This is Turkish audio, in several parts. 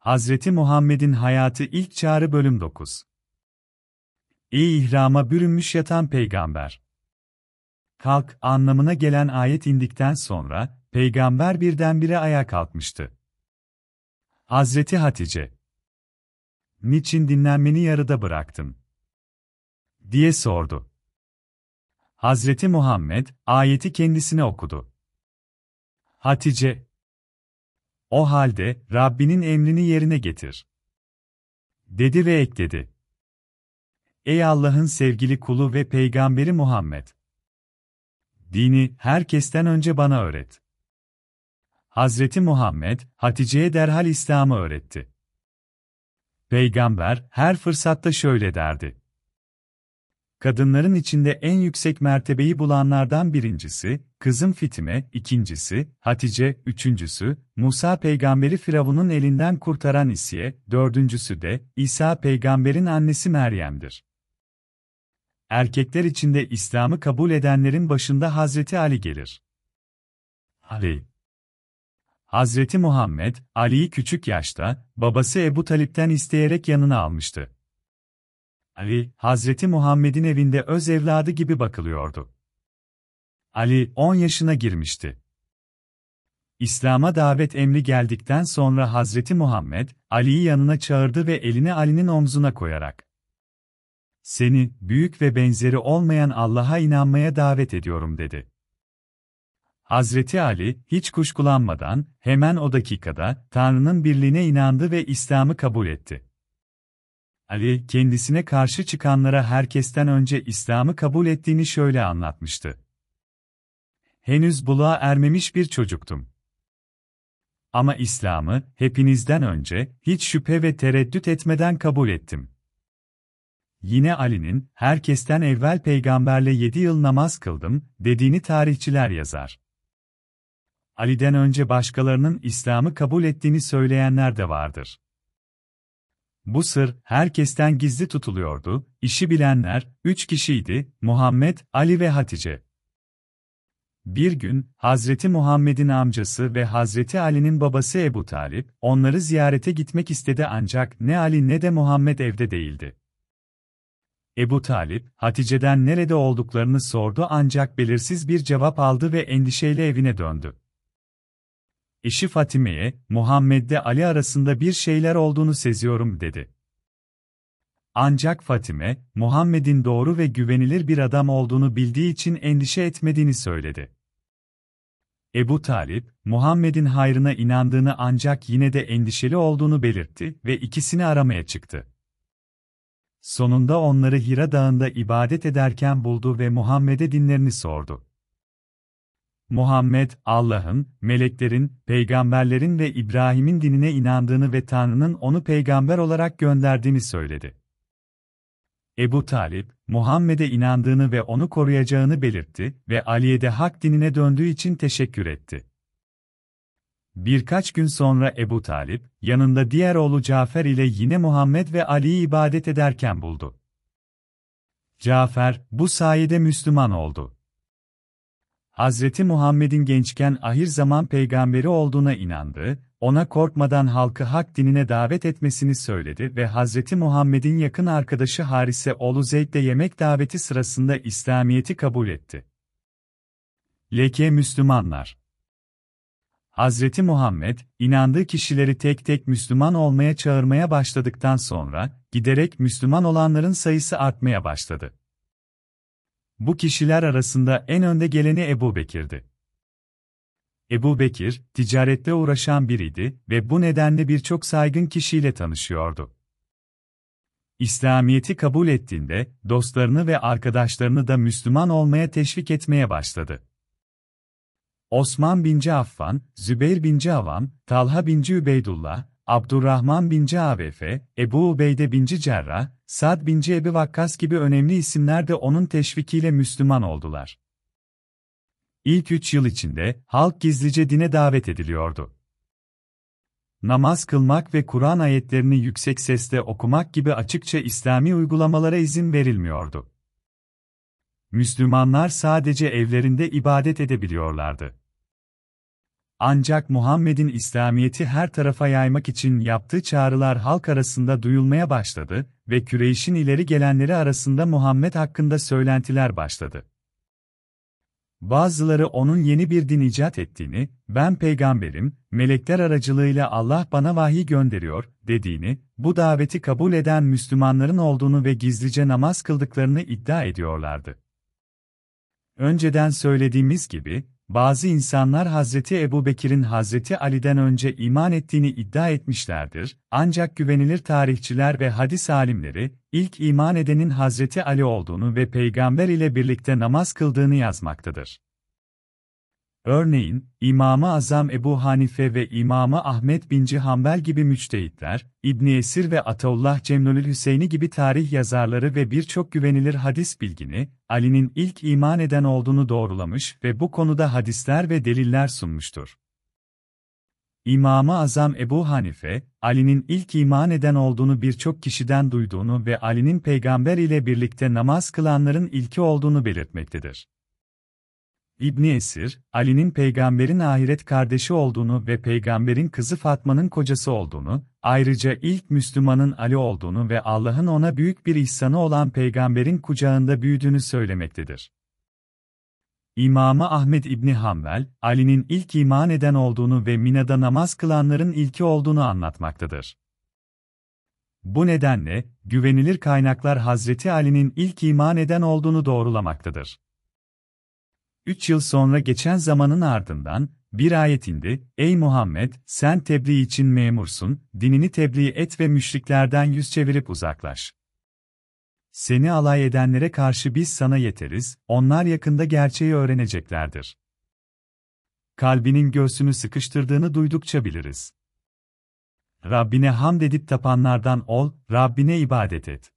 Hazreti Muhammed'in Hayatı İlk Çağrı Bölüm 9 İyi ihrama bürünmüş yatan peygamber. Kalk anlamına gelen ayet indikten sonra, peygamber birdenbire ayağa kalkmıştı. Hazreti Hatice. Niçin dinlenmeni yarıda bıraktın? diye sordu. Hazreti Muhammed, ayeti kendisine okudu. Hatice, o halde Rabbinin emrini yerine getir. Dedi ve ekledi. Ey Allah'ın sevgili kulu ve peygamberi Muhammed! Dini herkesten önce bana öğret. Hazreti Muhammed, Hatice'ye derhal İslam'ı öğretti. Peygamber her fırsatta şöyle derdi kadınların içinde en yüksek mertebeyi bulanlardan birincisi, kızım Fitime, ikincisi, Hatice, üçüncüsü, Musa peygamberi Firavun'un elinden kurtaran İsiye, dördüncüsü de, İsa peygamberin annesi Meryem'dir. Erkekler içinde İslam'ı kabul edenlerin başında Hazreti Ali gelir. Ali Hazreti Muhammed, Ali'yi küçük yaşta, babası Ebu Talip'ten isteyerek yanına almıştı. Ali, Hazreti Muhammed'in evinde öz evladı gibi bakılıyordu. Ali, 10 yaşına girmişti. İslam'a davet emri geldikten sonra Hazreti Muhammed, Ali'yi yanına çağırdı ve elini Ali'nin omzuna koyarak, Seni, büyük ve benzeri olmayan Allah'a inanmaya davet ediyorum dedi. Hazreti Ali, hiç kuşkulanmadan, hemen o dakikada, Tanrı'nın birliğine inandı ve İslam'ı kabul etti. Ali, kendisine karşı çıkanlara herkesten önce İslam'ı kabul ettiğini şöyle anlatmıştı. Henüz buluğa ermemiş bir çocuktum. Ama İslam'ı, hepinizden önce, hiç şüphe ve tereddüt etmeden kabul ettim. Yine Ali'nin, herkesten evvel peygamberle yedi yıl namaz kıldım, dediğini tarihçiler yazar. Ali'den önce başkalarının İslam'ı kabul ettiğini söyleyenler de vardır. Bu sır, herkesten gizli tutuluyordu, işi bilenler, üç kişiydi, Muhammed, Ali ve Hatice. Bir gün, Hazreti Muhammed'in amcası ve Hazreti Ali'nin babası Ebu Talip, onları ziyarete gitmek istedi ancak ne Ali ne de Muhammed evde değildi. Ebu Talip, Hatice'den nerede olduklarını sordu ancak belirsiz bir cevap aldı ve endişeyle evine döndü. Eşi Fatime'ye, Muhammed'de Ali arasında bir şeyler olduğunu seziyorum dedi. Ancak Fatime, Muhammed'in doğru ve güvenilir bir adam olduğunu bildiği için endişe etmediğini söyledi. Ebu Talip, Muhammed'in hayrına inandığını ancak yine de endişeli olduğunu belirtti ve ikisini aramaya çıktı. Sonunda onları Hira Dağı'nda ibadet ederken buldu ve Muhammed'e dinlerini sordu. Muhammed, Allah'ın, meleklerin, peygamberlerin ve İbrahim'in dinine inandığını ve Tanrı'nın onu peygamber olarak gönderdiğini söyledi. Ebu Talip, Muhammed'e inandığını ve onu koruyacağını belirtti ve Ali'ye de hak dinine döndüğü için teşekkür etti. Birkaç gün sonra Ebu Talip, yanında diğer oğlu Cafer ile yine Muhammed ve Ali'yi ibadet ederken buldu. Cafer, bu sayede Müslüman oldu. Hazreti Muhammed'in gençken ahir zaman peygamberi olduğuna inandı, ona korkmadan halkı hak dinine davet etmesini söyledi ve Hazreti Muhammed'in yakın arkadaşı Harise oğlu Zeyd'le yemek daveti sırasında İslamiyet'i kabul etti. Leke Müslümanlar Hazreti Muhammed, inandığı kişileri tek tek Müslüman olmaya çağırmaya başladıktan sonra, giderek Müslüman olanların sayısı artmaya başladı. Bu kişiler arasında en önde geleni Ebu Bekir'di. Ebu Bekir, ticarette uğraşan biriydi ve bu nedenle birçok saygın kişiyle tanışıyordu. İslamiyet'i kabul ettiğinde, dostlarını ve arkadaşlarını da Müslüman olmaya teşvik etmeye başladı. Osman bin Affan, Zübeyir bin Avam, Talha bin Übeydullah, Abdurrahman bin Avefe, Ebu Ubeyde bin Cerrah, Sad bin Ebi Vakkas gibi önemli isimler de onun teşvikiyle Müslüman oldular. İlk üç yıl içinde, halk gizlice dine davet ediliyordu. Namaz kılmak ve Kur'an ayetlerini yüksek sesle okumak gibi açıkça İslami uygulamalara izin verilmiyordu. Müslümanlar sadece evlerinde ibadet edebiliyorlardı. Ancak Muhammed'in İslamiyet'i her tarafa yaymak için yaptığı çağrılar halk arasında duyulmaya başladı ve Kureyş'in ileri gelenleri arasında Muhammed hakkında söylentiler başladı. Bazıları onun yeni bir din icat ettiğini, ben peygamberim, melekler aracılığıyla Allah bana vahiy gönderiyor, dediğini, bu daveti kabul eden Müslümanların olduğunu ve gizlice namaz kıldıklarını iddia ediyorlardı. Önceden söylediğimiz gibi, bazı insanlar Hazreti Ebu Bekir'in Hazreti Ali'den önce iman ettiğini iddia etmişlerdir, ancak güvenilir tarihçiler ve hadis alimleri, ilk iman edenin Hazreti Ali olduğunu ve peygamber ile birlikte namaz kıldığını yazmaktadır. Örneğin, İmam-ı Azam Ebu Hanife ve İmam-ı Ahmet bin Hanbel gibi müçtehitler, İbni Esir ve Ataullah Cemnülül Hüseyni gibi tarih yazarları ve birçok güvenilir hadis bilgini, Ali'nin ilk iman eden olduğunu doğrulamış ve bu konuda hadisler ve deliller sunmuştur. İmam-ı Azam Ebu Hanife, Ali'nin ilk iman eden olduğunu birçok kişiden duyduğunu ve Ali'nin peygamber ile birlikte namaz kılanların ilki olduğunu belirtmektedir. İbni Esir, Ali'nin peygamberin ahiret kardeşi olduğunu ve peygamberin kızı Fatma'nın kocası olduğunu, ayrıca ilk Müslümanın Ali olduğunu ve Allah'ın ona büyük bir ihsanı olan peygamberin kucağında büyüdüğünü söylemektedir. İmamı Ahmet İbni Hanbel, Ali'nin ilk iman eden olduğunu ve Mina'da namaz kılanların ilki olduğunu anlatmaktadır. Bu nedenle, güvenilir kaynaklar Hazreti Ali'nin ilk iman eden olduğunu doğrulamaktadır. Üç yıl sonra geçen zamanın ardından, bir ayet indi, Ey Muhammed, sen tebliğ için memursun, dinini tebliğ et ve müşriklerden yüz çevirip uzaklaş. Seni alay edenlere karşı biz sana yeteriz, onlar yakında gerçeği öğreneceklerdir. Kalbinin göğsünü sıkıştırdığını duydukça biliriz. Rabbine hamd edip tapanlardan ol, Rabbine ibadet et.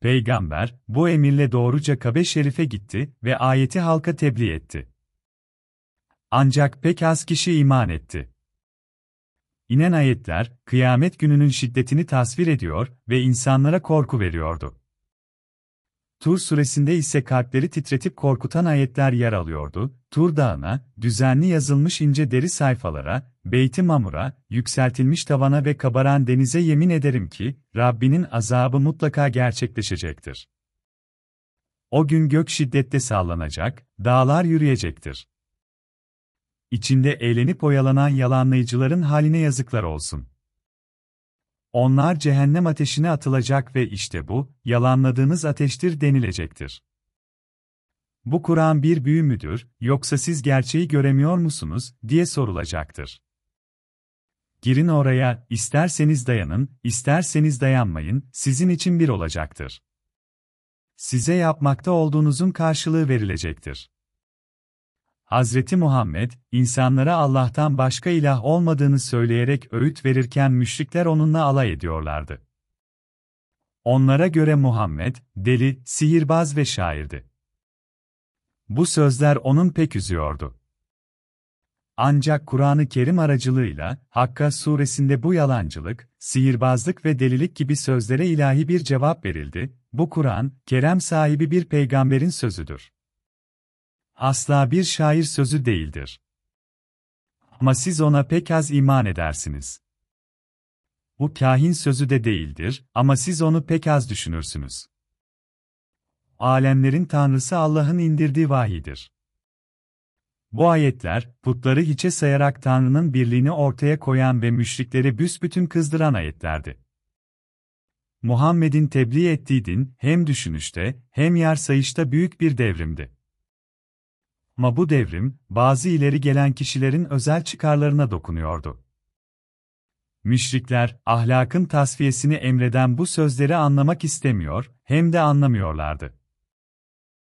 Peygamber, bu emirle doğruca Kabe Şerif'e gitti ve ayeti halka tebliğ etti. Ancak pek az kişi iman etti. İnen ayetler, kıyamet gününün şiddetini tasvir ediyor ve insanlara korku veriyordu. Tur suresinde ise kalpleri titretip korkutan ayetler yer alıyordu. Tur dağına, düzenli yazılmış ince deri sayfalara, Beyt-i Mamur'a, yükseltilmiş tavana ve kabaran denize yemin ederim ki, Rabbinin azabı mutlaka gerçekleşecektir. O gün gök şiddette sallanacak, dağlar yürüyecektir. İçinde eğlenip oyalanan yalanlayıcıların haline yazıklar olsun. Onlar cehennem ateşine atılacak ve işte bu, yalanladığınız ateştir denilecektir. Bu Kur'an bir büyü müdür, yoksa siz gerçeği göremiyor musunuz, diye sorulacaktır. Girin oraya, isterseniz dayanın, isterseniz dayanmayın, sizin için bir olacaktır. Size yapmakta olduğunuzun karşılığı verilecektir. Hazreti Muhammed, insanlara Allah'tan başka ilah olmadığını söyleyerek öğüt verirken müşrikler onunla alay ediyorlardı. Onlara göre Muhammed, deli, sihirbaz ve şairdi. Bu sözler onun pek üzüyordu. Ancak Kur'an-ı Kerim aracılığıyla, Hakka suresinde bu yalancılık, sihirbazlık ve delilik gibi sözlere ilahi bir cevap verildi, bu Kur'an, kerem sahibi bir peygamberin sözüdür asla bir şair sözü değildir. Ama siz ona pek az iman edersiniz. Bu kahin sözü de değildir ama siz onu pek az düşünürsünüz. Alemlerin Tanrısı Allah'ın indirdiği vahidir. Bu ayetler, putları hiçe sayarak Tanrı'nın birliğini ortaya koyan ve müşrikleri büsbütün kızdıran ayetlerdi. Muhammed'in tebliğ ettiği din, hem düşünüşte, hem yer sayışta büyük bir devrimdi. Ama bu devrim, bazı ileri gelen kişilerin özel çıkarlarına dokunuyordu. Müşrikler, ahlakın tasfiyesini emreden bu sözleri anlamak istemiyor, hem de anlamıyorlardı.